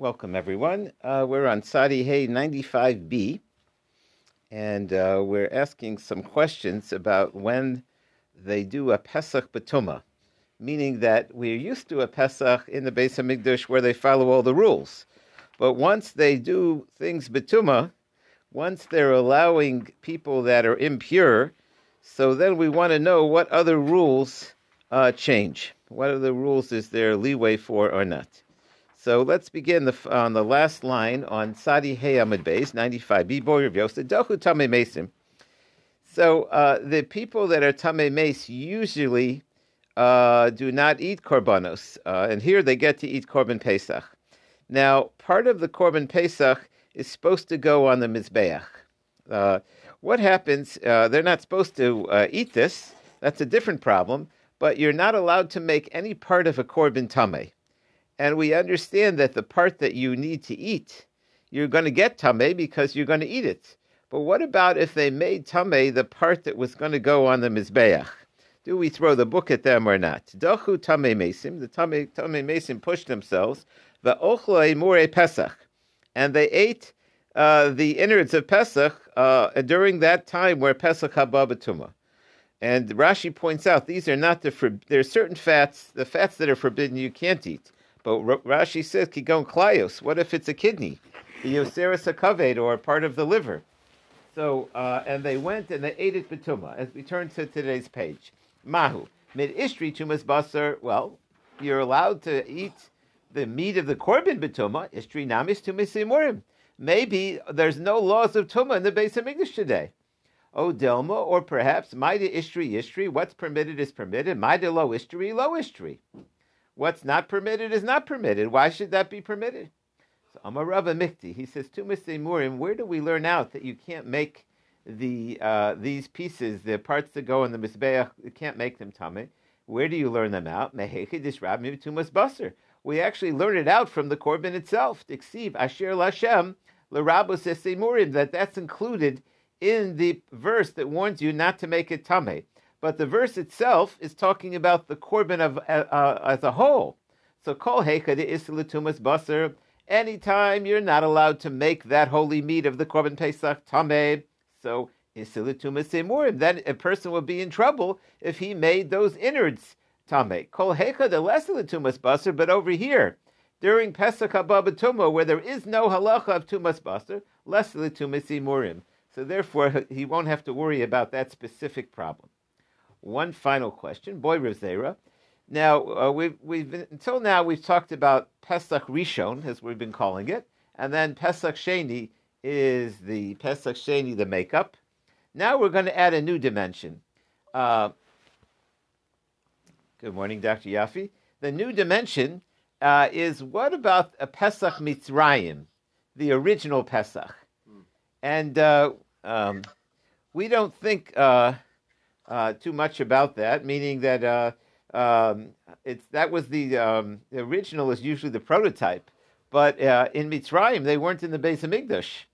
Welcome, everyone. Uh, we're on Sadi Hay 95B, and uh, we're asking some questions about when they do a Pesach Batuma, meaning that we're used to a Pesach in the Beis Hamikdash where they follow all the rules. But once they do things Batuma, once they're allowing people that are impure, so then we want to know what other rules uh, change. What other rules is there leeway for or not? So let's begin the, on the last line on Sadi Hey Amid Beis, 95, B-Boy of Yosef, Dochu Tame Mesim. So uh, the people that are Tame Mes usually uh, do not eat korbanos, uh, and here they get to eat korban Pesach. Now, part of the korban Pesach is supposed to go on the Mizbeach. Uh, what happens? Uh, they're not supposed to uh, eat this. That's a different problem. But you're not allowed to make any part of a korban Tameh and we understand that the part that you need to eat, you're going to get tame because you're going to eat it. But what about if they made tame the part that was going to go on the mizbeach? Do we throw the book at them or not? Dachu tame mesim. The tame tame mesim pushed themselves. The ochle more pesach, and they ate uh, the innards of Pesach uh, during that time where Pesach haba betuma. And Rashi points out these are not the there are certain fats, the fats that are forbidden you can't eat. But Rashi says kigon klios. What if it's a kidney, the yoseris hakaved, or part of the liver? So uh, and they went and they ate it betuma. As we turn to today's page, mahu mid istri tumas basar. Well, you're allowed to eat the meat of the korban betuma. Istri namis tumas Maybe there's no laws of tuma in the base of Hamikdash today. Oh, Delma, or perhaps Maida Istri Istri, what's permitted is permitted. Maida Lo Istri, Lo Istri. What's not permitted is not permitted. Why should that be permitted? So Amarava Mikti, he says, Tumas Murim, where do we learn out that you can't make the uh, these pieces, the parts that go in the Mizbeach, you can't make them tame? Where do you learn them out? Tumas Basar. We actually learn it out from the Korban itself. Diksiv Asher Lashem Larabos Murim, that that's included in the verse that warns you not to make it tame but the verse itself is talking about the korban of uh, uh, as a whole. So kol hecha de isilitumas basar. Anytime you're not allowed to make that holy meat of the korban pesach tameh, so isilitumas emurim. Then a person would be in trouble if he made those innards tameh. Kol hecha de lesilitumas basar. But over here, during Pesach Haba where there is no halacha of tumas basar, lesilitumas emurim. So therefore, he won't have to worry about that specific problem one final question. Boy Rivzera. Now, uh, we've, we've been, until now, we've talked about Pesach Rishon, as we've been calling it, and then Pesach Sheni is the Pesach Sheni, the makeup. Now we're going to add a new dimension. Uh, good morning, Dr. Yafi. The new dimension uh, is what about a Pesach Mitzrayim, the original Pesach? Hmm. And uh, um, we don't think uh, too much about that, meaning that uh, um, it's that was the, um, the original is usually the prototype, but uh, in Mitzrayim they weren't in the base of Hamikdash.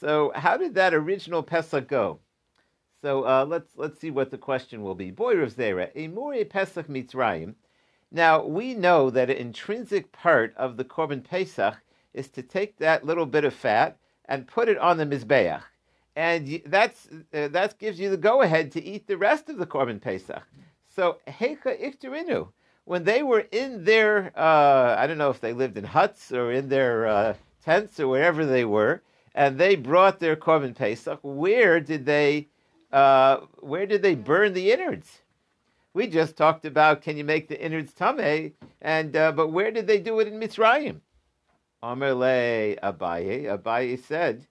So how did that original Pesach go? So uh, let's let's see what the question will be. Boy Rav Zera, a more Pesach Mitzrayim. Now we know that an intrinsic part of the Korban Pesach is to take that little bit of fat and put it on the mizbeach and that's uh, that gives you the go ahead to eat the rest of the korban pesach. So heika ikterinu, when they were in their, uh, I don't know if they lived in huts or in their uh, tents or wherever they were, and they brought their korban pesach. Where did they, uh, where did they burn the innards? We just talked about can you make the innards tameh, and uh, but where did they do it in Mitzrayim? Amar le Abaye. Abaye said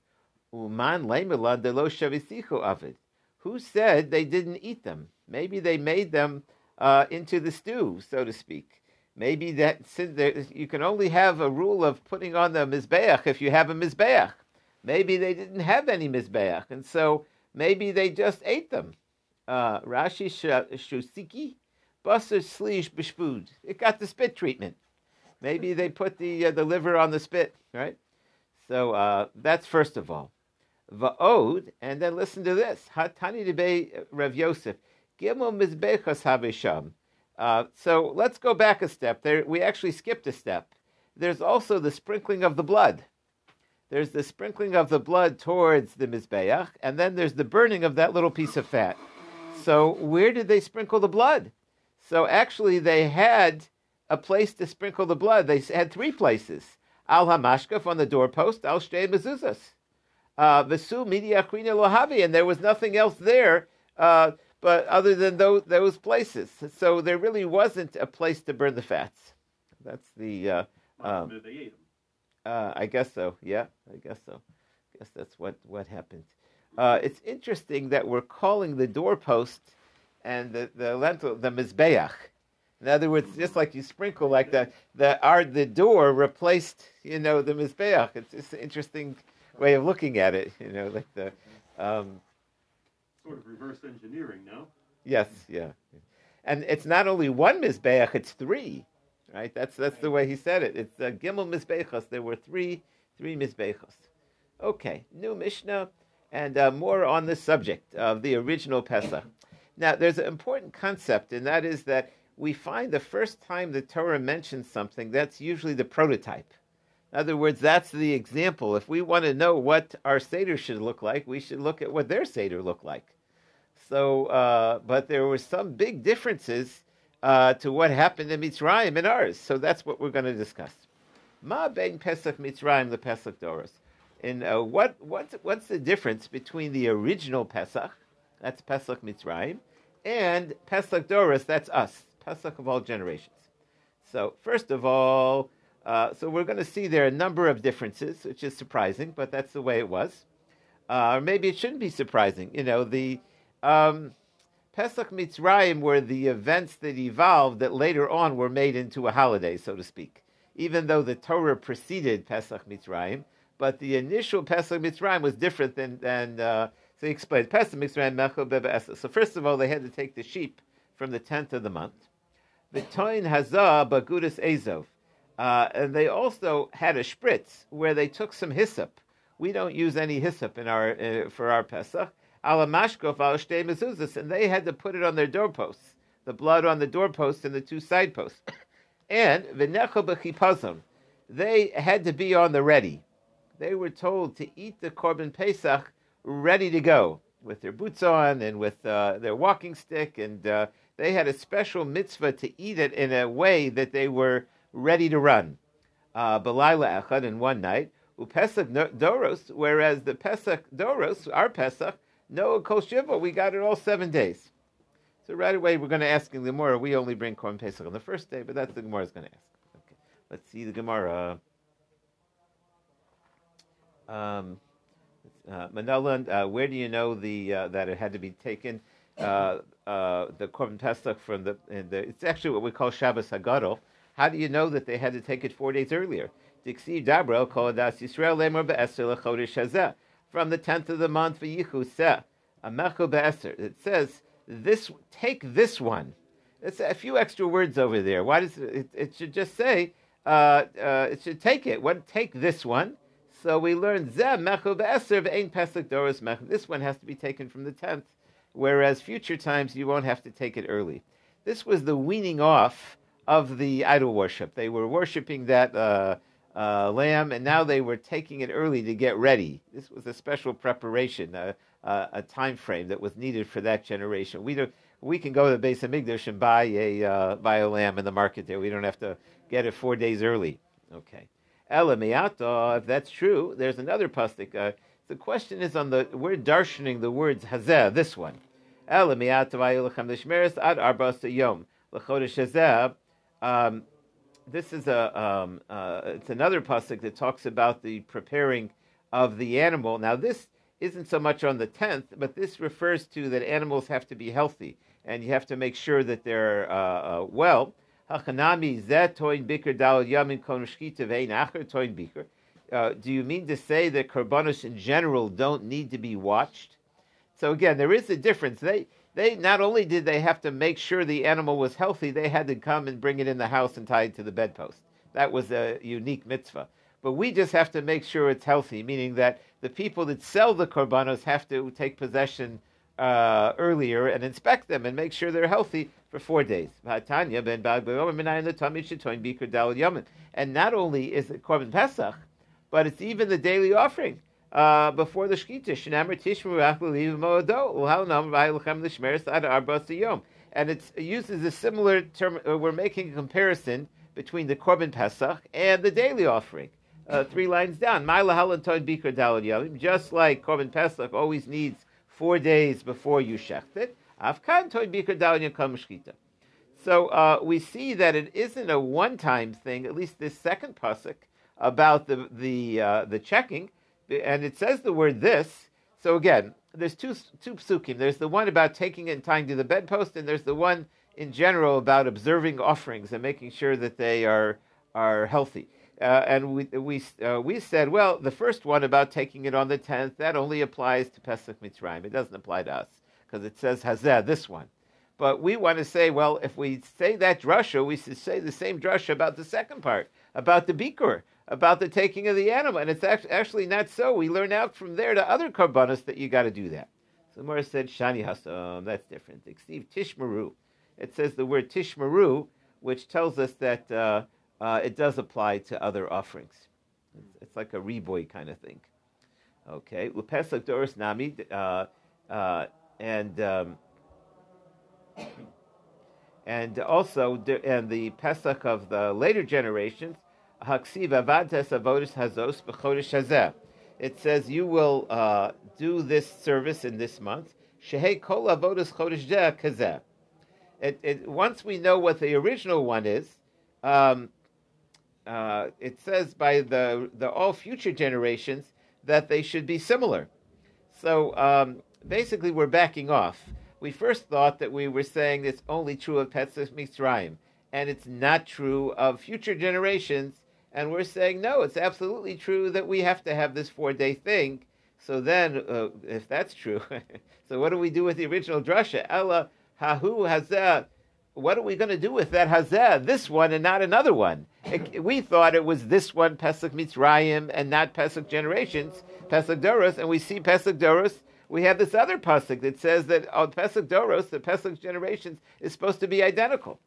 Uman shavisichu avid. Who said they didn't eat them? Maybe they made them uh, into the stew, so to speak. Maybe that you can only have a rule of putting on the mizbeach if you have a mizbeach. Maybe they didn't have any mizbeach, and so maybe they just ate them. Uh, Rashi shusiki basar slish bishpud. It got the spit treatment. Maybe they put the uh, the liver on the spit, right? So uh, that's first of all. Va'od, and then listen to this. Hatani debe Rav Yosef. Gimel mizbechas havisham. Uh, so let's go back a step. There, we actually skipped a step. there's also the sprinkling of the blood. There's the sprinkling of the blood towards the Mizbeach, and then there's the burning of that little piece of fat. So, where did they sprinkle the blood? So, actually, they had a place to sprinkle the blood. They had three places Al Hamashkaf on the doorpost, Al Shtei Mezuzas. Uh, Vesu Media Lohavi, and there was nothing else there uh, but other than those, those places. So there really wasn't a place to burn the fats. That's the. Uh, um, uh, I guess so. Yeah, I guess so. I guess that's what what happened. Uh, it's interesting that we're calling the doorpost and the the lintel the mizbeach. In other words, just like you sprinkle, like the the our the door replaced, you know, the mizbeach. It's just an interesting way of looking at it. You know, like the um, sort of reverse engineering, no? Yes, yeah. And it's not only one mizbeach; it's three. Right? That's that's the way he said it. It's uh, gimel mizbechos. There were three three mizbechos. Okay, new Mishnah and uh, more on the subject of the original Pesach. Now, there's an important concept, and that is that we find the first time the Torah mentions something, that's usually the prototype. In other words, that's the example. If we want to know what our Seder should look like, we should look at what their Seder looked like. So, uh, but there were some big differences uh, to what happened in Mitzrayim and ours. So that's what we're going to discuss. Ma ben Pesach Mitzrayim the Pesach Doros. And uh, what what's what's the difference between the original Pesach, that's Pesach Mitzrayim, and Pesach Doros, that's us, Pesach of all generations. So first of all, uh, so we're going to see there are a number of differences, which is surprising, but that's the way it was. Uh, or maybe it shouldn't be surprising. You know, the um, Pesach Mitzrayim were the events that evolved that later on were made into a holiday, so to speak. Even though the Torah preceded Pesach Mitzrayim, but the initial Pesach Mitzrayim was different than, than uh, so he explains Pesach Mitzrayim Mechel Bebe So first of all, they had to take the sheep from the tenth of the month. V'toin Hazah Bagudas Ezov. Uh, and they also had a spritz where they took some hyssop. We don't use any hyssop in our uh, for our Pesach. Alamashkof al mezuzas, and they had to put it on their doorposts, the blood on the doorposts and the two side posts. and v'necho b'chipazon, they had to be on the ready they were told to eat the Korban Pesach ready to go with their boots on and with uh, their walking stick, and uh, they had a special mitzvah to eat it in a way that they were ready to run. Uh, Belila Echad in one night, Pesach Doros, whereas the Pesach Doros, our Pesach, no Kol Shiva, we got it all seven days. So right away we're going to ask in the Gemara, we only bring Korban Pesach on the first day, but that's the Gemara is going to ask. Okay, let's see the Gemara. Um, uh, uh, where do you know the uh, that it had to be taken? Uh, uh, the Korban Pesach from the, the, it's actually what we call Shabbos Hagadol. How do you know that they had to take it four days earlier? From the tenth of the month. It says this. Take this one. It's a few extra words over there. Why does it? It, it should just say. Uh, it should take it. What? Take this one so we Mechu. This one has to be taken from the tenth, whereas future times you won't have to take it early. This was the weaning off of the idol worship. They were worshiping that uh, uh, lamb, and now they were taking it early to get ready. This was a special preparation, a, a, a time frame that was needed for that generation. We don't. We can go to the base of Migdash and buy a uh, buy a lamb in the market there. We don't have to get it four days early. Okay. Ela if that's true, there's another pasuk. Uh, the question is on the we're darshaning the words hazeh, this one. Ela l'shmeres ad arbas yom l'chodesh hazeh. Um, this is a um, uh, it's another pasuk that talks about the preparing of the animal. Now this isn't so much on the tenth, but this refers to that animals have to be healthy and you have to make sure that they're uh, uh, well. Hachanami zetoin biker dal yamin toin biker. Uh, do you mean to say that korbanos in general don't need to be watched? So again, there is a difference. They they not only did they have to make sure the animal was healthy, they had to come and bring it in the house and tie it to the bedpost. That was a unique mitzvah. But we just have to make sure it's healthy, meaning that the people that sell the korbanos have to take possession uh, earlier and inspect them and make sure they're healthy for four days. And not only is it Korban Pesach, but it's even the daily offering uh, before the Shkita. And it uses a similar term. Uh, we're making a comparison between the Korban Pesach and the daily offering. Uh, three lines down. Just like Korban Pesach always needs four days before you shecht it. So uh, we see that it isn't a one-time thing. At least this second pasuk about the the uh, the checking, and it says the word this. So again, there's two two psukim. There's the one about taking it and tying to the bedpost, and there's the one in general about observing offerings and making sure that they are are healthy. Uh, and we we uh, we said, well, the first one about taking it on the tenth that only applies to Pesach Mitzrayim. It doesn't apply to us because it says Hazeh, this one. But we want to say, well, if we say that drasha, we should say the same drasha about the second part, about the bikur, about the taking of the animal. And it's actually not so. We learn out from there to other karbanos that you got to do that. So Mora said, Shani Hasam, that's different. Steve Tishmaru. It says the word Tishmaru, which tells us that uh, uh, it does apply to other offerings. It's, like a reboy kind of thing. Okay, Pesach Doris Nami, uh, uh, and um, and also and the Pesach of the later generations, It says you will uh, do this service in this month. Kazeh. It, once we know what the original one is, um, uh, it says by the, the all future generations that they should be similar. So um, basically, we're backing off. We first thought that we were saying it's only true of Pesach Mitzrayim, and it's not true of future generations. And we're saying no, it's absolutely true that we have to have this four day thing. So then, uh, if that's true, so what do we do with the original drasha? Ella hahu hazeh what are we going to do with that hazeh, this one and not another one? It, we thought it was this one, Pesach Mitzrayim, and not Pesach Generations, Pesach Doros, and we see Pesach Doros. We have this other pasuk that says that on Pesach Doros, the Pesach Generations is supposed to be identical.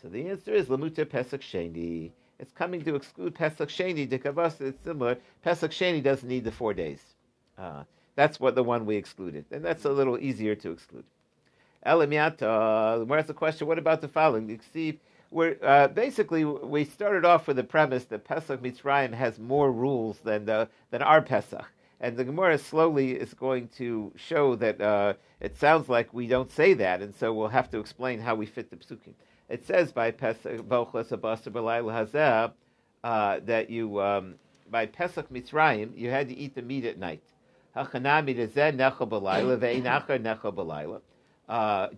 So the answer is Lamuta Pesach Sheni. It's coming to exclude Pesach Sheni. The Kavas it's similar. Pesach Sheni doesn't need the four days. Uh, that's what the one we excluded, and that's a little easier to exclude. Elimiata. Where's the question? What about the following? We're uh, basically we started off with the premise that Pesach Mitzrayim has more rules than the, than our Pesach, and the Gemara slowly is going to show that uh, it sounds like we don't say that, and so we'll have to explain how we fit the psukim. It says by Pesach Hazeh uh, that you um, by Pesach Mitzrayim you had to eat the meat at night. Uh,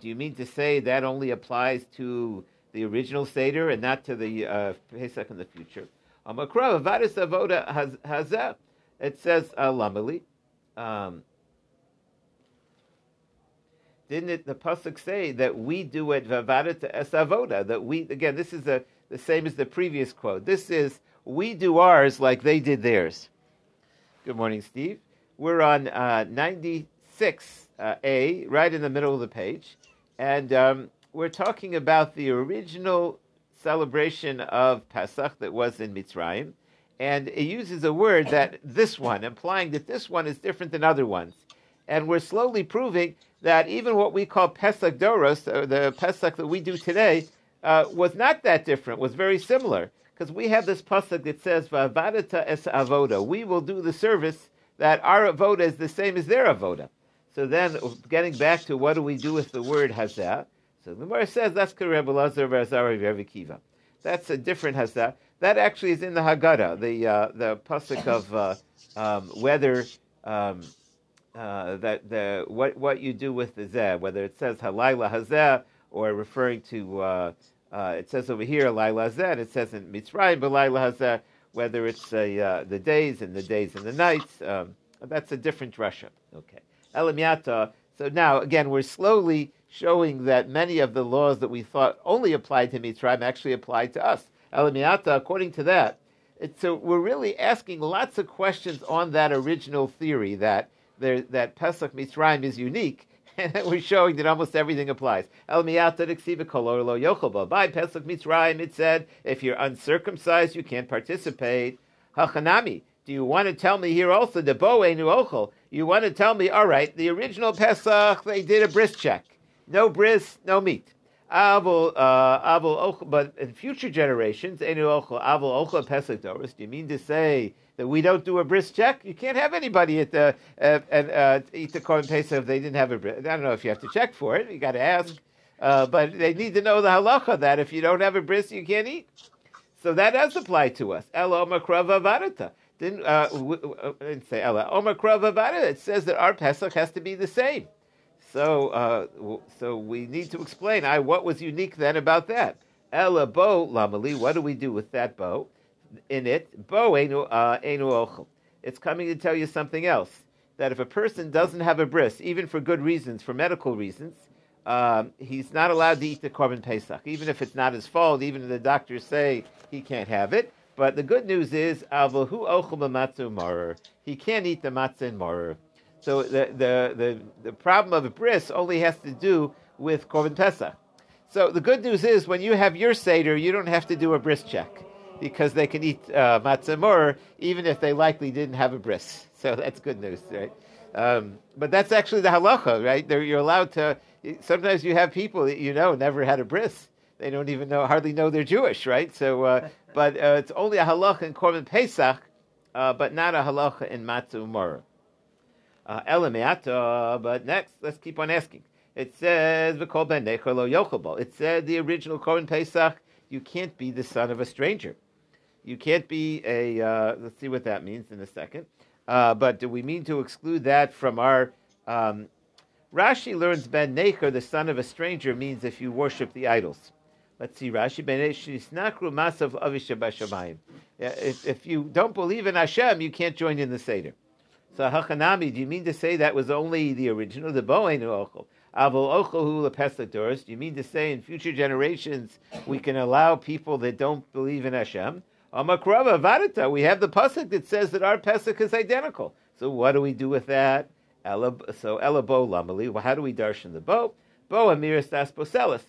do you mean to say that only applies to the original Seder and not to the uh, Pesach in the future? It says uh. Um, didn't it, the pasuk say that we do it vavada to esavoda? That we again, this is a, the same as the previous quote. This is we do ours like they did theirs. Good morning, Steve. We're on uh, ninety six uh, A, right in the middle of the page. And um, we're talking about the original celebration of Pesach that was in Mitzrayim. And it uses a word that this one, implying that this one is different than other ones. And we're slowly proving that even what we call Pesach Doros, or the Pesach that we do today, uh, was not that different, was very similar. Because we have this Pesach that says, Vavadata es avoda. We will do the service that our avoda is the same as their avoda. So then, getting back to what do we do with the word hazeh? So the Gemara says that's Rebbe Lazar. That's a different hazeh. That actually is in the Haggadah, the uh, the pasuk of uh, um, whether um, uh, that the what what you do with the zeh, whether it says halayla hazeh or referring to uh, uh, it says over here halayla hazeh, and it says in Mitzrayim halayla hazeh, whether it's uh, the days and the days and the nights. Um, that's a different drasha. Okay. Elamiata. So now, again, we're slowly showing that many of the laws that we thought only applied to Mitzrayim actually applied to us. Elamiata, according to that. so we're really asking lots of questions on that original theory that there, that Pesach Mitzrayim is unique, And we're showing that almost everything applies. El miyata By Pesach Mitzrayim, it said, if you're uncircumcised, you can't participate. Hachanami, do you want to tell me here also, the bo enu ochel, you want to tell me, all right, the original Pesach, they did a bris check. No bris, no meat. Avol, uh, avol but in future generations, enu ochel, avol ochel Pesach doris, do you mean to say that we don't do a bris check. You can't have anybody at the uh, uh, eat the korban pesach if they didn't have a bris. I don't know if you have to check for it. You got to ask, uh, but they need to know the halacha that if you don't have a bris, you can't eat. So that does apply to us. Ella omakrava varata. Didn't, uh, uh, didn't say Ella omakrava varata. It says that our pesach has to be the same. So, uh, so we need to explain. I, what was unique then about that? Ella bo lamali. What do we do with that bow? In it, bo enu uh, ochel. It's coming to tell you something else. That if a person doesn't have a bris, even for good reasons, for medical reasons, um, he's not allowed to eat the korban pesach, even if it's not his fault. Even if the doctors say he can't have it. But the good news is, avahu ochel marer. He can't eat the matzah and marer. So the, the, the, the problem of a bris only has to do with korban pesach. So the good news is, when you have your seder, you don't have to do a bris check because they can eat uh, matzah more, even if they likely didn't have a bris. So that's good news, right? Um, but that's actually the halacha, right? They're, you're allowed to. Sometimes you have people that you know never had a bris. They don't even know, hardly know they're Jewish, right? So, uh, but uh, it's only a halacha in Korban Pesach, uh, but not a halacha in matzah umara. Uh, but next, let's keep on asking. It says, "V'kol ben lo It said the original Korban Pesach, you can't be the son of a stranger. You can't be a. Uh, let's see what that means in a second. Uh, but do we mean to exclude that from our? Um, Rashi learns ben necher, the son of a stranger, means if you worship the idols. Let's see, Rashi ben nisnakru masav avisha If if you don't believe in Hashem, you can't join in the seder. So hachanami, do you mean to say that was only the original, the boenu ochel? Avol ochahu lepesach Do you mean to say in future generations we can allow people that don't believe in Hashem? Amakrava Varita, we have the pasuk that says that our pesach is identical. So what do we do with that? So elabo lamali. Well, how do we darshan the bow? Bo amiris das poselis.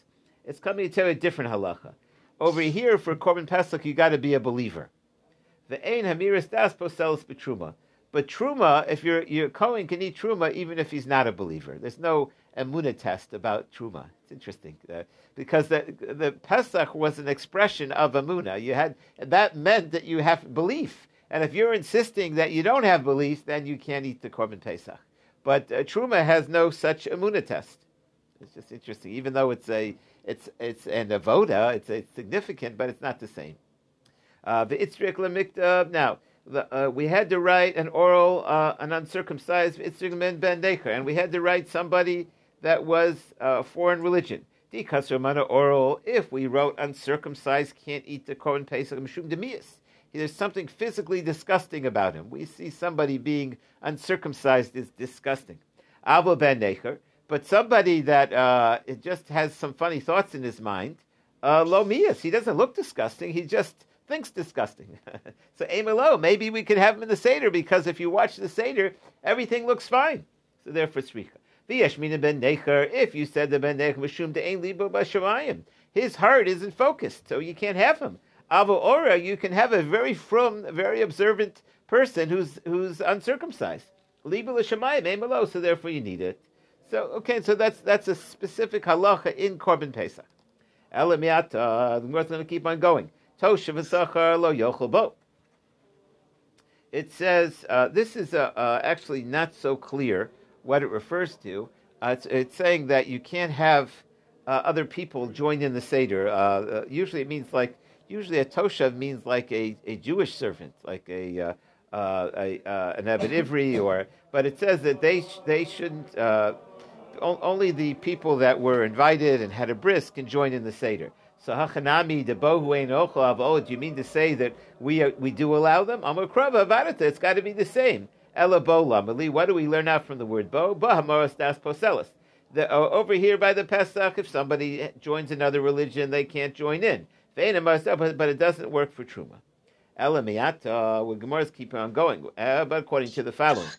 It's coming to a different halacha. Over here for korban pesach, you got to be a believer. The ein hamiris das poselis betruma. But truma, if you're your Cohen can eat truma even if he's not a believer. There's no emuna test about truma. It's interesting uh, because the the Pesach was an expression of emuna. You had that meant that you have belief, and if you're insisting that you don't have belief, then you can't eat the korban Pesach. But uh, truma has no such emuna test. It's just interesting, even though it's a it's it's an avoda, it's, it's significant, but it's not the same. Uh, the lemikta now the, uh, we had to write an oral, uh, an uncircumcised ben decher, and we had to write somebody that was uh, foreign religion. The kasramana oral, if we wrote uncircumcised can't eat the korban pesach mishum demias. There's something physically disgusting about him. We see somebody being uncircumcised is disgusting. Avo ben decher, but somebody that uh, just has some funny thoughts in his mind, uh, lo mias. He doesn't look disgusting. He just thinks disgusting. so Amelo, maybe we could have him in the Seder because if you watch the Seder, everything looks fine. So therefore, Sricha. V'yeshmina ben Necher, if you said the ben Necher mashum to ein libo b'shamayim, his heart isn't focused, so you can't have him. Avo ora, you can have a very from, very observant person who's who's uncircumcised. Libo l'shamayim, Amelo, so therefore you need it. So okay, so that's that's a specific halacha in Korban Pesach. Elamiata, the Gemara's going to keep on going. Tosha v'sachar lo yochel bo. It says uh, this is uh, uh, actually not so clear what it refers to. Uh, it's, it's, saying that you can't have uh, other people join in the seder. Uh, usually, it means like usually a toshav means like a, a Jewish servant, like a, a an Ivri, or but it says that they sh- they shouldn't. only the people that were invited and had a bris can join in the seder. So hachanami de bohuein ochel Oh, do you mean to say that we uh, we do allow them? Amar krava varita. It's got to be the same. Ela bo lamali. What do we learn out from the word bo? Bahamoras das poselis. The, over here by the Pesach, if somebody joins another religion, they can't join in. But it doesn't work for truma. Ela miyata. Well, Gemara's keep on going, uh, but according to the following.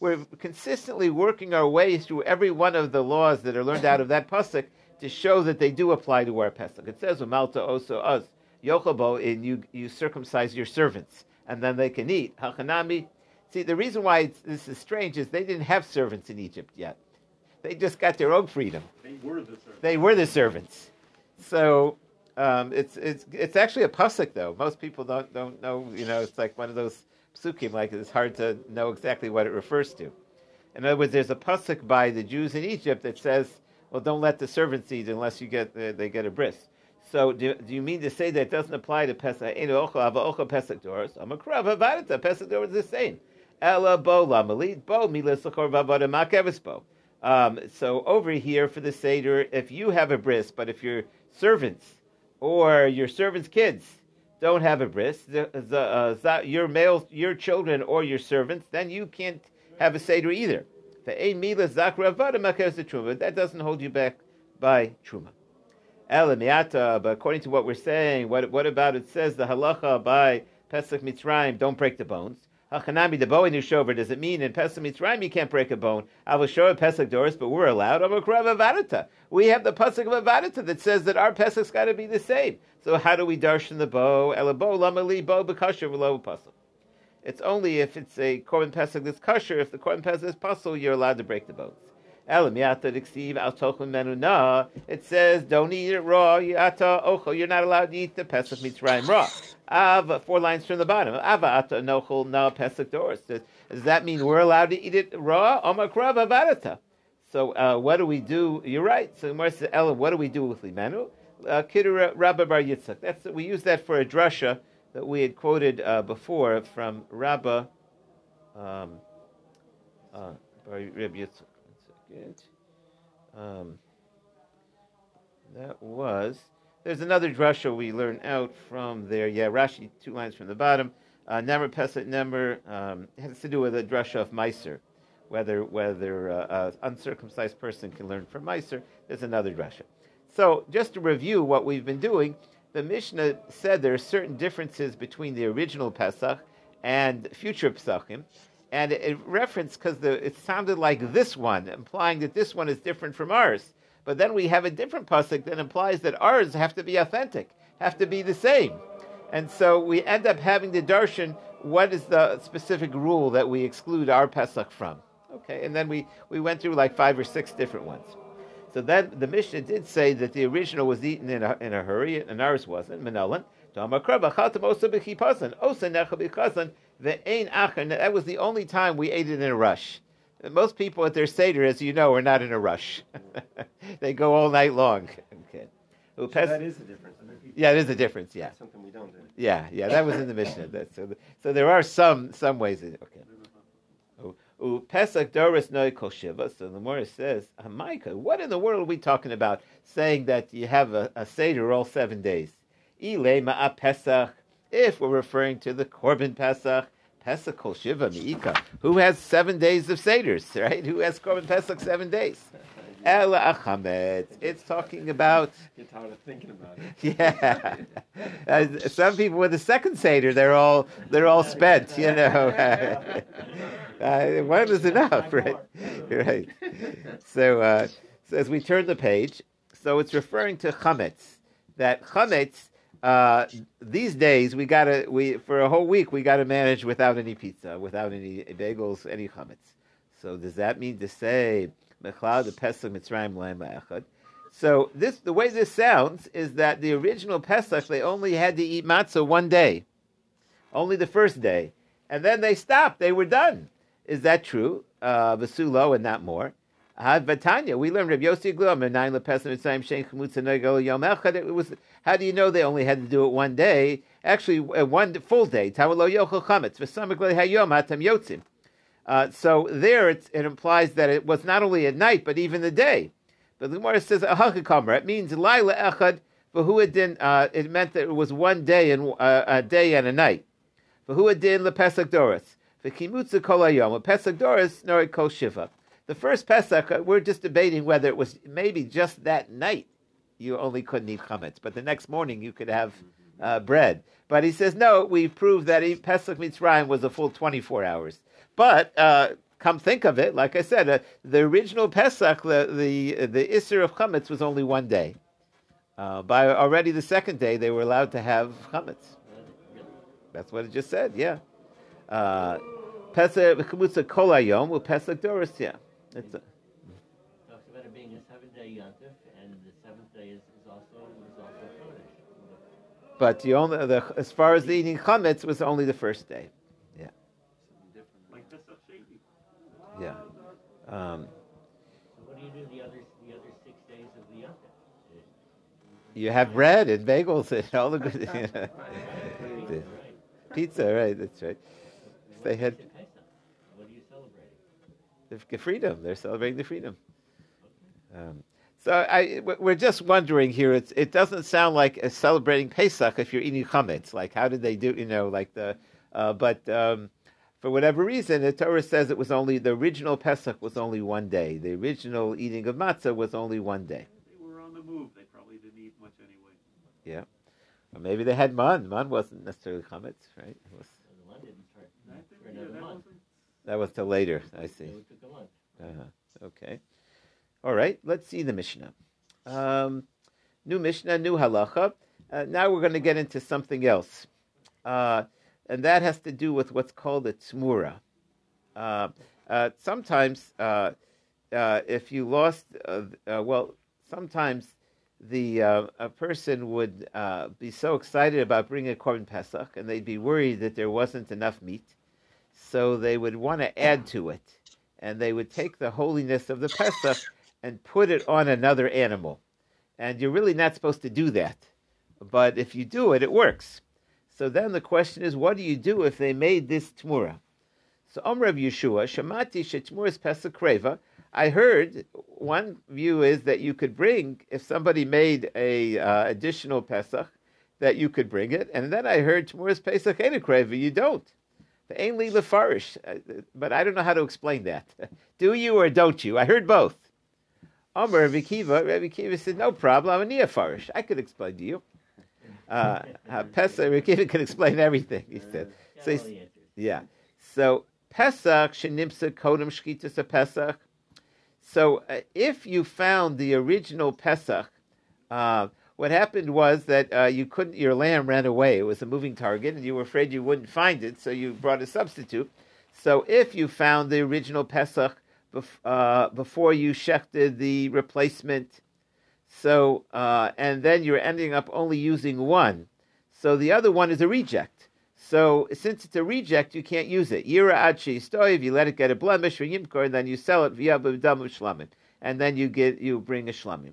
we're consistently working our way through every one of the laws that are learned out of that pasuk to show that they do apply to our pasuk. It says, "Malta also us yochabo," and you you circumcise your servants, and then they can eat. Hachanami. See, the reason why this is strange is they didn't have servants in Egypt yet. They just got their own freedom. They were the servants. They were the servants. So um, it's it's it's actually a pasuk though. Most people don't don't know. You know, it's like one of those psukim. Like it's hard to know exactly what it refers to. In other words, there's a pasuk by the Jews in Egypt that says, "Well, don't let the servants eat unless you get uh, they get a bris." So do, do you mean to say that doesn't apply to Pesach? Pesach doors. I'm a. Pesach doors is the same. Ella bo lamalit bo bo. Um, so over here for the Seder, if you have a bris, but if your servants or your servants' kids don't have a bris, the, the, uh, your male, your children or your servants, then you can't have a Seder either. That doesn't hold you back by Truma. Elamiata, but according to what we're saying, what, what about it says the halacha by Pesach Mitzrayim, don't break the bones. Hachanami, the bow in Yushover, does it mean in Pesach Mitzrayim you can't break a bone? I will show a Pesach Doris, but we're allowed. Avadita. We have the Pesach of that says that our Pesach's got to be the same. So how do we darshan the bow? Elabo lamali bow bekasher v'lo pasuk. It's only if it's a korban pesach that's kosher. If the korban pesach is puzzle, you're allowed to break the bones. It says, don't eat it raw. You're not allowed to eat the pesach mitzrayim raw. Av, four lines from the bottom. Ava ata nochol na pesach doris. Does, that mean we're allowed to eat it raw? Omakrav avadata. So uh, what do we do? You're right. So Gemara says, Ellen, what do we do with limanu? Uh, Kiddur Rabba Bar Yitzchak. That's we use that for a drasha that we had quoted uh, before from Rabba um, uh, Bar Yitzchak. One second. Um, that was there's another drasha we learn out from there. Yeah, Rashi, two lines from the bottom. Uh, Nemer Pesach Nemer um, has to do with a drasha of Meiser, whether whether uh, an uncircumcised person can learn from Meiser. There's another drasha. So just to review what we've been doing, the Mishnah said there are certain differences between the original Pesach and future Pesachim, and it, it referenced because it sounded like this one, implying that this one is different from ours. But then we have a different pasuk that implies that ours have to be authentic, have to be the same. And so we end up having the darshan, what is the specific rule that we exclude our Pesach from? Okay, and then we, we went through like five or six different ones. So then the Mishnah did say that the original was eaten in a, in a hurry, and ours wasn't. Manolan. That was the only time we ate it in a rush. Most people at their Seder, as you know, are not in a rush. they go all night long. Okay. So that is the difference. Yeah, it is a difference. Yeah. Something we don't do. Yeah, yeah, that was in the Mishnah. That, so, so there are some some ways. In, okay. Pesach Doris Noi Kol Shiva. So the Morris says, Hamaika, what in the world are we talking about saying that you have a, a Seder all seven days? Ile Ma'a Pesach, if we're referring to the Korban Pesach, Pesach Kol Shiva Mi'ika. Who has seven days of Seders, right? Who has Korban Pesach seven days? Ela Achamet. It's talking about. You're tired of thinking about it. Yeah. Uh, some people with the second Seder, they're all they're all spent, you know. uh, one is enough, right? Right. So, uh, so as we turn the page, so it's referring to chametz. That chametz uh, these days we gotta we for a whole week we gotta manage without any pizza, without any bagels, any chametz. So does that mean to say mechlad the pesach mitzrayim echad? So this the way this sounds is that the original pesach they only had to eat matzah one day, only the first day, and then they stopped. They were done. Is that true? Uh, and not more. Had Vatanya, we learned Rabbi Yossi Glum and nine lepesim mitzayim shein chumutza noigel yom echad. It was how do you know they only had to do it one day? Actually, uh, one full day. Tawalo yochel chametz v'samik hayom hatam yotzim. Uh, so there it implies that it was not only at night but even the day. But the Gemara says ahakakamra. It means laila echad v'huadin. Uh, it meant that it was one day and uh, a day and a night. V'huadin lepesach doris. V'kimutza kol hayom. Pesach doris nori kol shiva. The first Pesach, uh, we're just debating whether it was maybe just that night you only couldn't eat chametz, but the next morning you could have uh, bread. But he says, no, we've proved that Pesach Mitzrayim was a full 24 hours. But uh, come think of it, like I said, uh, the original Pesach, the the the Isser of chametz was only one day. Uh, by already the second day, they were allowed to have chametz. That's what it just said. Yeah. Uh, Pesach kol hayom u'Pesach doris. Yeah. It's a, Talks about it being a seven-day yontif, and the seventh day is, is also is also Kodesh. but the only the, as far as the eating chametz was only the first day. Like Pesach Yeah. Um, So what do you do the other the other six days of the yontif? you have bread and bagels and all the good. Right. Pizza, right? That's right. They had It's Pesach. What are you celebrating? The freedom. They're celebrating the freedom. Um, so I, we're just wondering here. It's, it doesn't sound like a celebrating Pesach if you're eating chametz. Like, how did they do? You know, like the. Uh, but um, for whatever reason, the Torah says it was only the original Pesach was only one day. The original eating of matzah was only one day. They were on the move. They probably didn't eat much anyway. Yeah, or maybe they had man. Man wasn't necessarily chametz, right? It was, So the one didn't start I think, for yeah, another that month. That was till later. I see. it took a month. Uh-huh. Okay. All right. Let's see the Mishnah. Um, new Mishnah, new halacha. Uh, now we're going to get into something else, uh, and that has to do with what's called a tzmura. Uh, uh, sometimes, uh, uh, if you lost, uh, uh, well, sometimes the uh, a person would uh, be so excited about bringing a korban pesach, and they'd be worried that there wasn't enough meat, so they would want to add to it and they would take the holiness of the Pesach and put it on another animal. And you're really not supposed to do that. But if you do it, it works. So then the question is, what do you do if they made this tmura? So Om Rav Yeshua, Shamati Shetmuras Pesach Kreva. I heard one view is that you could bring, if somebody made a uh, additional Pesach, that you could bring it. And then I heard Tmuras Pesach Kreva, you don't. The Ainli Lefarish, uh, but I don't know how to explain that. Do you or don't you? I heard both. Omer Rabbi Kiva, Rabbi Kiva said, no problem, I'm a Neofarish. I could explain to you. Uh, uh, Pesach, Rabbi Kiva can explain everything, he said. So all he's- the answers. yeah. So Pesach shenimsa kodem shchitas a Pesach. So uh, if you found the original Pesach, uh, what happened was that uh, you couldn't. Your lamb ran away. It was a moving target, and you were afraid you wouldn't find it, so you brought a substitute. So if you found the original Pesach bef- uh, before you shechted the replacement, so uh, and then you're ending up only using one, so the other one is a reject. So since it's a reject, you can't use it. Yira adshi stoiv, you let it get a blemish or yimkor, and then you sell it via b'dam and then you get you bring a shlamim.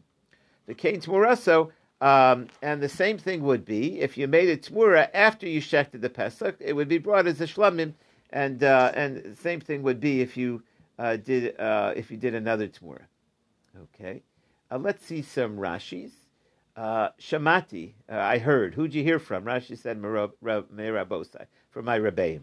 The kain tmuraso, um, and the same thing would be if you made a tmura after you shechted the pesach, it would be brought as a shlamim, and uh, and the same thing would be if you uh, did uh, if you did another tmura. Okay, uh, let's see some Rashis. Uh, Shamati, uh, I heard. Who'd you hear from? Rashi said, Merabosai, from my Rebbeim.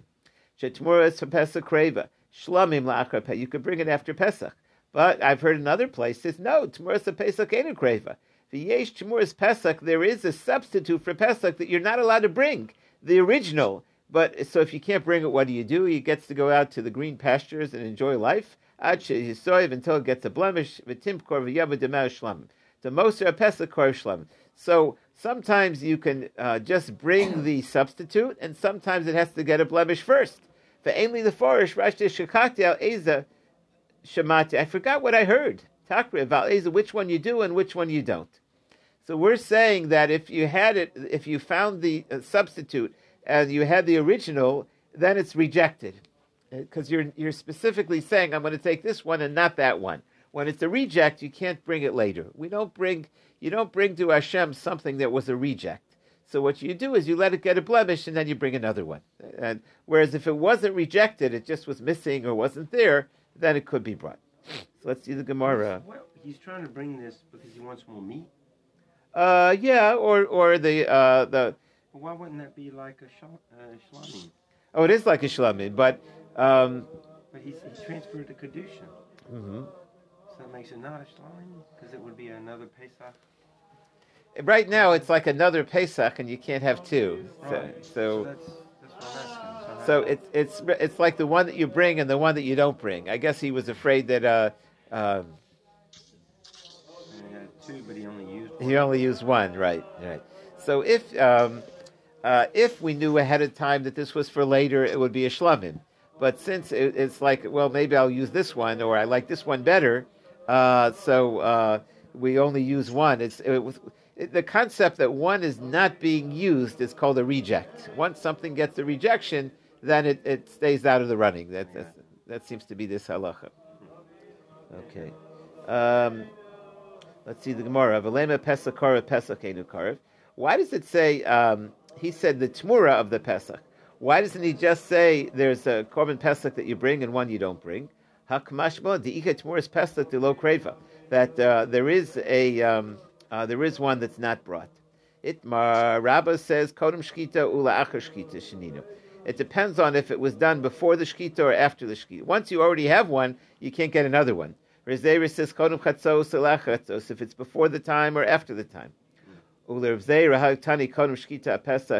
Shetmuras for Pesach Kreva. Shlamim Pesach. You could bring it after Pesach. But I've heard in other places, no, Pesach ain't a Kreva. V'yesh Tmuras Pesach, there is a substitute for Pesach that you're not allowed to bring, the original. But so if you can't bring it, what do you do? He gets to go out to the green pastures and enjoy life. Until it gets a blemish. The Moser Pesach Kor Shlamim. So sometimes you can uh, just bring the substitute, and sometimes it has to get a blemish first. Ainli the Forest, Rashi Shakakti al Eza. I forgot what I heard. Takri about Eza, which one you do and which one you don't. So we're saying that if you had it, if you found the uh, substitute and you had the original, then it's rejected because you're you're specifically saying I'm going to take this one and not that one. When it's a reject, you can't bring it later. We don't bring you don't bring to Hashem something that was a reject. So what you do is you let it get a blemish and then you bring another one. And whereas if it wasn't rejected, it just was missing or wasn't there, then it could be brought. So let's see the Gemara. Well, he's trying to bring this because he wants more meat. Uh, yeah, or or the uh, the why wouldn't that be like a shal- uh, shlami? oh, it is like a shlamim, but um, But he's, he transferred to kedusha, Mm-hmm. so that makes it not a shlami because it would be another pesach. right now it's like another Pesach, and you can't have two. So, Right. so that's that's what I'm asking. So So it's it's it's like the one that you bring and the one that you don't bring. I guess he was afraid that uh, um, he had two, but he only. He only used one. Right, right. So if um, uh, if we knew ahead of time that this was for later, it would be a shlamim. But since it, it's like, well, maybe I'll use this one, or I like this one better, uh, so uh, we only use one. It's it it, the concept that one is not being used is called a reject. Once something gets a rejection, then it, it stays out of the running. That that seems to be this halacha. Okay. Um, let's see the Gemara. Velema Pesach Karev Pesach Enu. Why does it say? Um, he said the Tmura of the Pesach. Why doesn't he just say there's a korban Pesach that you bring and one you don't bring? Hakmashma diika Tmuras Pesach lo kreva. That uh, there is a um, uh, there is one that's not brought. Itmar Rabbah says kodem shkita ula achar shkita sheninu. It depends on if it was done before the shkita or after the shkita. Once you already have one, you can't get another one. Says if it's before the time or after the time.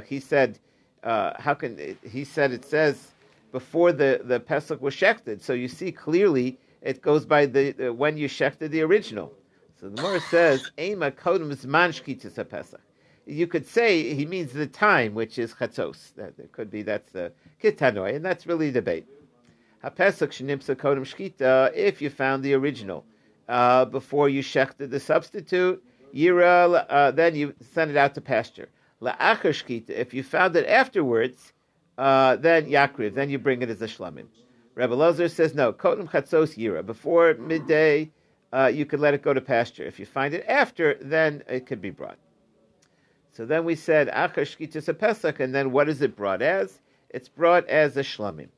He said, uh, how can he said it says before the the pesach was shechted. So you see clearly it goes by the, when you shechted the original. So the Gemara says, "Ema kodem zman shkitas pesach." You could say he means the time, which is chatzos. That it could be that's the kitanoi, and that's really debate. Hapesach shenimsa kodem shkita. If you found the original uh, before you shechted the substitute, yira, uh, then you send it out to pasture. La'achar shkita. If you found it afterwards, uh, then yakriv. Then you bring it as a shlamim. Rebbe Lozer says no. Kodem chatzos yira. Before midday, uh, you could let it go to pasture. If you find it after, then it could be brought. So then we said achar shkitas a pesach, and then what is it brought as? It's brought as a shlamim.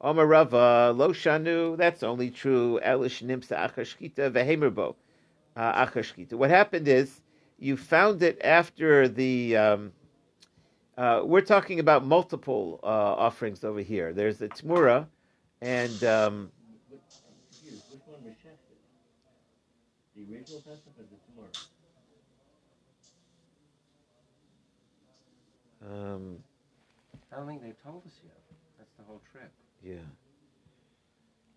Omer Rava lo shanu. That's only true. Elish nimsa achar shkita vehemerbo uh, achar shkita. What happened is you found it after the. Um, uh, we're talking about multiple uh, offerings over here. There's the tmura, and um, Which one was shechted? The original Pesach or the tmura? um, I don't think they've told us yet. That's the whole trip. Yeah,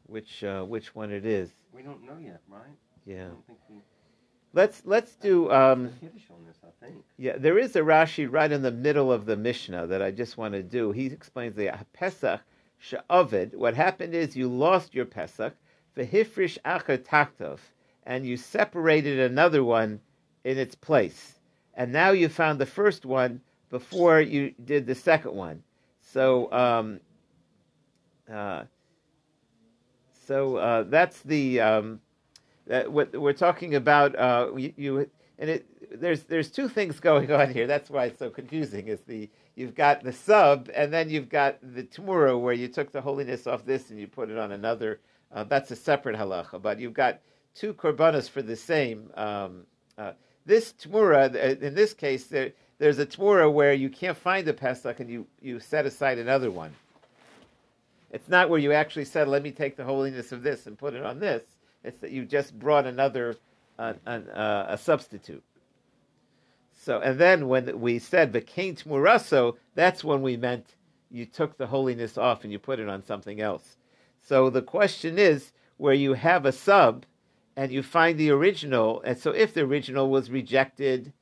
which uh, which one it is? We don't know yet, right? Yeah, we. let's let's do. Um, There's a Kiddush on this, I think. Yeah, there is a Rashi right in the middle of the Mishnah that I just want to do. He explains the Pesach she'ovid. What happened is you lost your Pesach, v'hifrish acher and you separated another one in its place. And now you found the first one before you did the second one. So, um, uh, so uh, that's the um, that what we're talking about. Uh, you, you and it there's there's two things going on here. That's why it's so confusing. Is the you've got the sub and then you've got the tmura where you took the holiness off this and you put it on another. Uh, that's a separate halacha. But you've got two korbanos for the same. Um, uh, this tmura, uh, in this case, there, there's a tmura where you can't find the pesach and you, you set aside another one. It's not where you actually said, "Let me take the holiness of this and put it on this." It's that you just brought another uh, an, uh, a substitute. So, and then when we said "v'kain tmuraso," that's when we meant you took the holiness off and you put it on something else. So the question is, where you have a sub and you find the original, and so if the original was rejected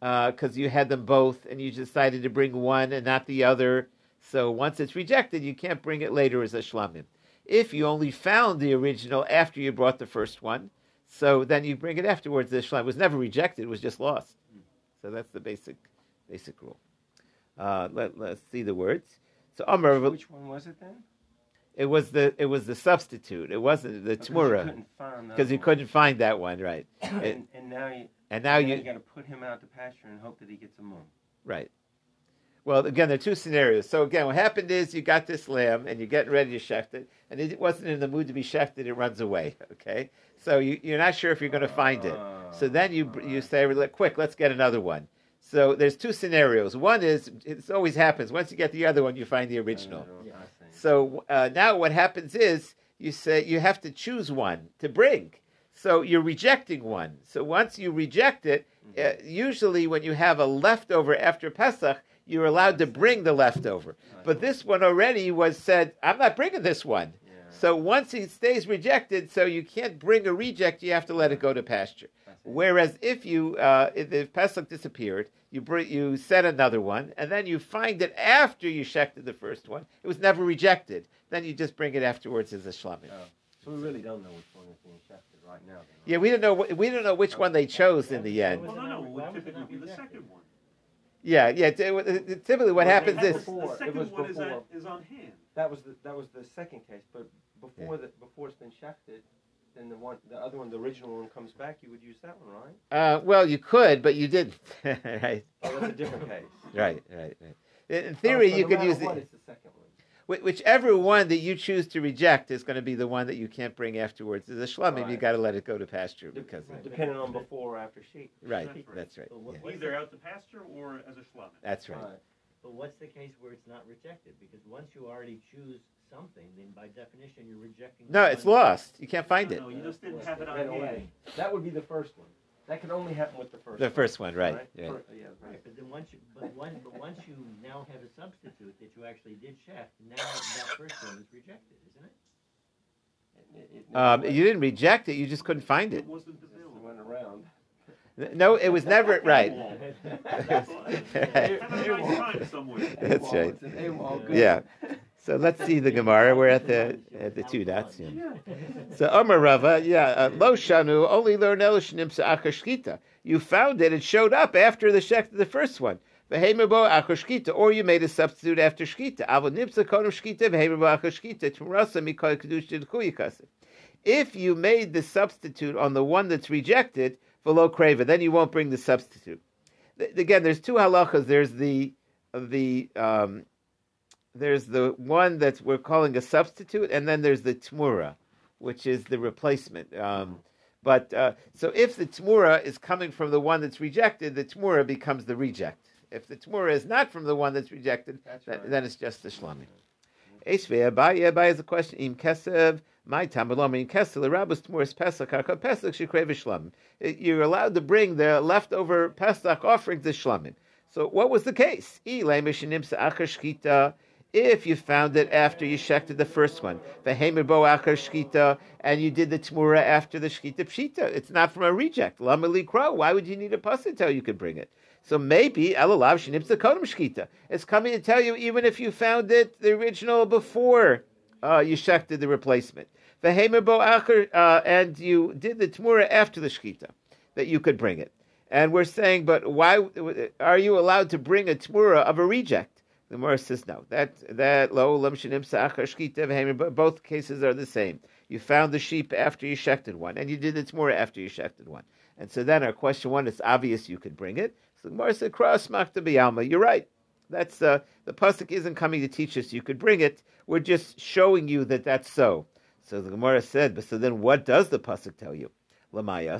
because you had them both and you decided to bring one and not the other, so once it's rejected, you can't bring it later as a shlamim. If you only found the original after you brought the first one, so then you bring it afterwards. The shlamim was never rejected; it was just lost. So that's the basic basic rule. Uh, let, let's see the words. So Amr, Which one was it then? it was the it was the substitute. It wasn't the you tmura find because you couldn't find that one, right? And, and now you. and now you got to put him out to pasture and hope that he gets a moon. Right. Well, again, there are two scenarios. So again, what happened is you got this lamb and you're getting ready to shecht it, and it wasn't in the mood to be shechted. It runs away. Okay, so you, you're not sure if you're going to find it. So then you you say, "Quick, let's get another one." So there's two scenarios. One is it always happens. Once you get the other one, you find the original. Yeah. So uh, now what happens is you say you have to choose one to bring. So you're rejecting one. So once you reject it, uh, usually when you have a leftover after Pesach, you're allowed to bring the leftover. But this one already was said, I'm not bringing this one. Yeah. So once it stays rejected, so you can't bring a reject, you have to let it go to pasture. Whereas if you, uh, if, if Pesach disappeared, you bring, you set another one, and then you find it after you shechted the first one, it was never rejected. Then you just bring it afterwards as a shlamim. Oh. So we really don't know which one is being shechted right now. Then, right? Yeah, we don't know. We don't know which one they chose in the end. Well, no, no, it Why would was it typically be the second one. Yeah, yeah. t- t- Typically, what Well, happens is before. The it second was one is, before. is on hand. That was the that was the second case, but before the before it's been shechted, then the one the other one, the original one comes back. You would use that one, right? Uh, well, you could, but you didn't. right, Oh, that's a different case. right, right, right. In in theory, Oh, so you no could use what, the, it's the second one. Whi- whichever one that you choose to reject is going to be the one that you can't bring afterwards. As a shlamim, you Right. got to let it go to pasture De- because. Right. depending on before or after sheep. Right, That's right. that's right. But what- yeah. Either the- out to pasture or as a shlamim. That's right. But what's the case where it's not rejected? Because once you already choose something, then by definition you're rejecting. No, it's lost. You can't find No, it. no, you just didn't Well, have it it on hand. That would be the first one. That could only happen with the first. The one, first one, right? right. Fir- yeah, right. Right, but then once you, but once, but once you now have a substitute that you actually did check, now that first one is rejected, isn't it? It, it, Um, you didn't reject it. You just couldn't find it. It wasn't just available. went around. No, it was never right. Have a nice somewhere. That's right. it's an AWOL, good. Yeah. So let's see the Gemara. We're at the at the two dots. Yeah. So Amar Rava, yeah, uh, lo shanu only learn elishnim akashkita. You found it; it showed up after the shek the first one. V'heimabo akashkita, or you made a substitute after shkita. Avon nimsa kodem shkita v'heimabo akashkita tmurasa mikol kedush didkuyikase. If you made the substitute on the one that's rejected, below kreva, then you won't bring the substitute. Again, there's two halachas. There's the the um, there's the one that we're calling a substitute, and then there's the tmura, which is the replacement. Um, but uh, so if the tmura is coming from the one that's rejected, the tmura becomes the reject. If the tmura is not from the one that's rejected, That's then, right. then it's just the shlamim. Esvei Abaye Abaye is a question. Im kesev my time alone. Im kesev rabbis tmuras pesach harka pesach shekrev shlamim. You're allowed to bring the leftover pesach offering to shlamim. So what was the case? I lemishinim achar shkita. If you found it after you shechted the first one, and you did the tmura after the shkita pshita, it's not from a reject. Lama likra. Why would you need a tell you could bring it? So maybe elalav shenipsa kodem shkita. It's coming to tell you even if you found it the original before uh, you shechted the replacement. Uh, and you did the tmura after the shkita, that you could bring it. And we're saying, but why are you allowed to bring a tmura of a reject? The Gemara says no. That that lo v'hemer, but both cases are the same. You found the sheep after you shechted one, and you did the tmura after you shechted one. And so then our question one, it's obvious you could bring it. So the Gemara said, cross b'yalma. You're right. That's uh, the pasuk isn't coming to teach us you could bring it. We're just showing you that that's so. So the Gemara said, but so then what does the pasuk tell you? Lamaya.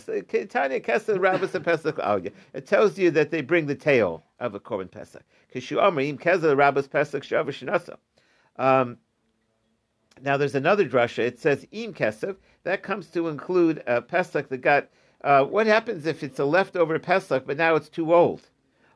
Rabbis Pesach Alya. It tells you that they bring the tail of a korban Pesach. Kishu Amrim Kesel Rabbis Pesach Shavu Shinasa. Um, now there's another drasha. It says im kesef. That comes to include a pesach that got. Uh, what happens if it's a leftover pesach, but now it's too old?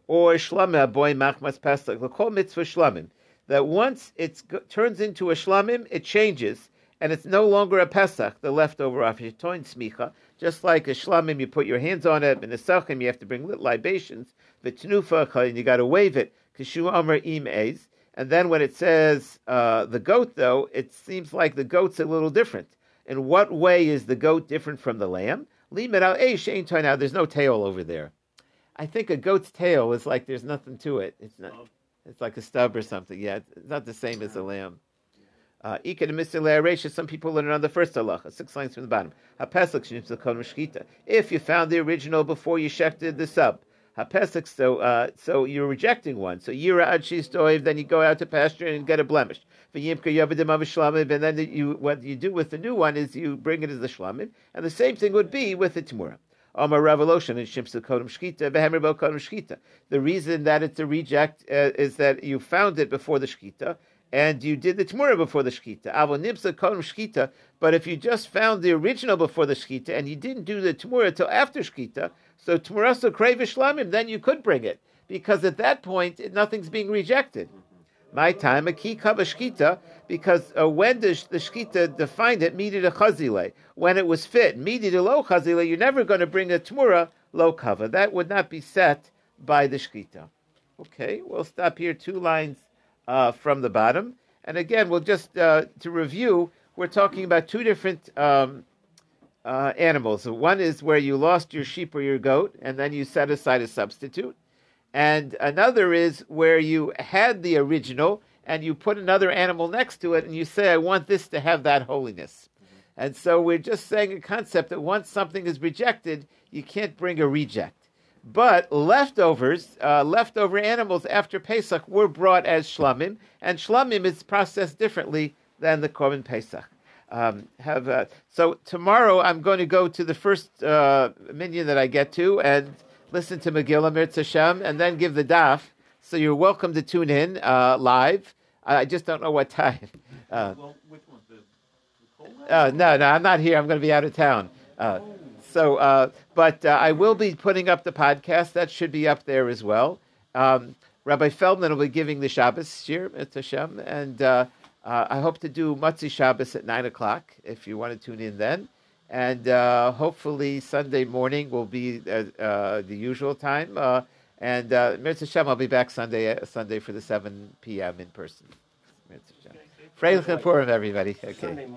Or shlamim boy machmas pesach. The kol mitzvah shlamim. That once it turns into a shlamim, it changes and it's no longer a pesach. The leftover of shitoin smicha. Just like a shlamim, you put your hands on it. and a sachim, you have to bring libations. V'tnufa and you got to wave it. Kishu amar im ez. And then when it says uh, the goat, though, it seems like the goat's a little different. In what way is the goat different from the lamb? Now, there's no tail over there. I think a goat's tail is like there's nothing to it. It's not. It's like a stub or something. Yeah, it's not the same as a lamb. Uh, some people learn on the first halacha, six lines from the bottom. If you found the original before you shechted the sub, HaPesach, so uh, so you're rejecting one. So Yira Ad Shistoiv, then you go out to pasture and get a blemish. And then you what you do with the new one is you bring it as the shlamim, and the same thing would be with the Tmura. Amar Revolution and Shimsa Kodem Shkita, Behemerbo Kodem Shkita. The reason that it's a reject uh, is that you found it before the Shkita, and you did the Tmura before the Shkita. Avo Nibsa Kodem Shkita, but if you just found the original before the Shkita, and you didn't do the Tmura till after Shkita, so Tmuraso Krevish Shlamim, then you could bring it. because at that point nothing's being rejected. My time a key shkita because uh, when the, the shkita defined it, midid a chazile. When it was fit, midid a lo chazile, you're never going to bring a tmura lo kava. That would not be set by the shkita. Okay, we'll stop here. Two lines uh, from the bottom, and again, we'll just uh, to review. We're talking about two different. Um, uh, animals. One is where you lost your sheep or your goat, and then you set aside a substitute. And another is where you had the original and you put another animal next to it and you say, I want this to have that holiness. And so we're just saying a concept that once something is rejected, you can't bring a reject. But leftovers, uh, leftover animals after Pesach were brought as shlamim, and shlamim is processed differently than the korban Pesach. Um, have uh, so tomorrow I'm going to go to the first uh, minyan that I get to and listen to Megillah Mirz Hashem and then give the daf. So you're welcome to tune in uh, live. I just don't know what time. Uh, Well, which one? The, the uh, no, no, I'm not here. I'm going to be out of town. So, uh, but uh, I will be putting up the podcast. That should be up there as well. Um, Rabbi Feldman will be giving the Shabbos shir at Hashem, and uh, uh, I hope to do Motzei Shabbos at nine o'clock. If you want to tune in then, and uh, hopefully Sunday morning will be uh, uh, the usual time. Uh, and uh, Hashem, I'll be back Sunday uh, Sunday for the seven p.m. in person. Freilich Purim, everybody. Okay.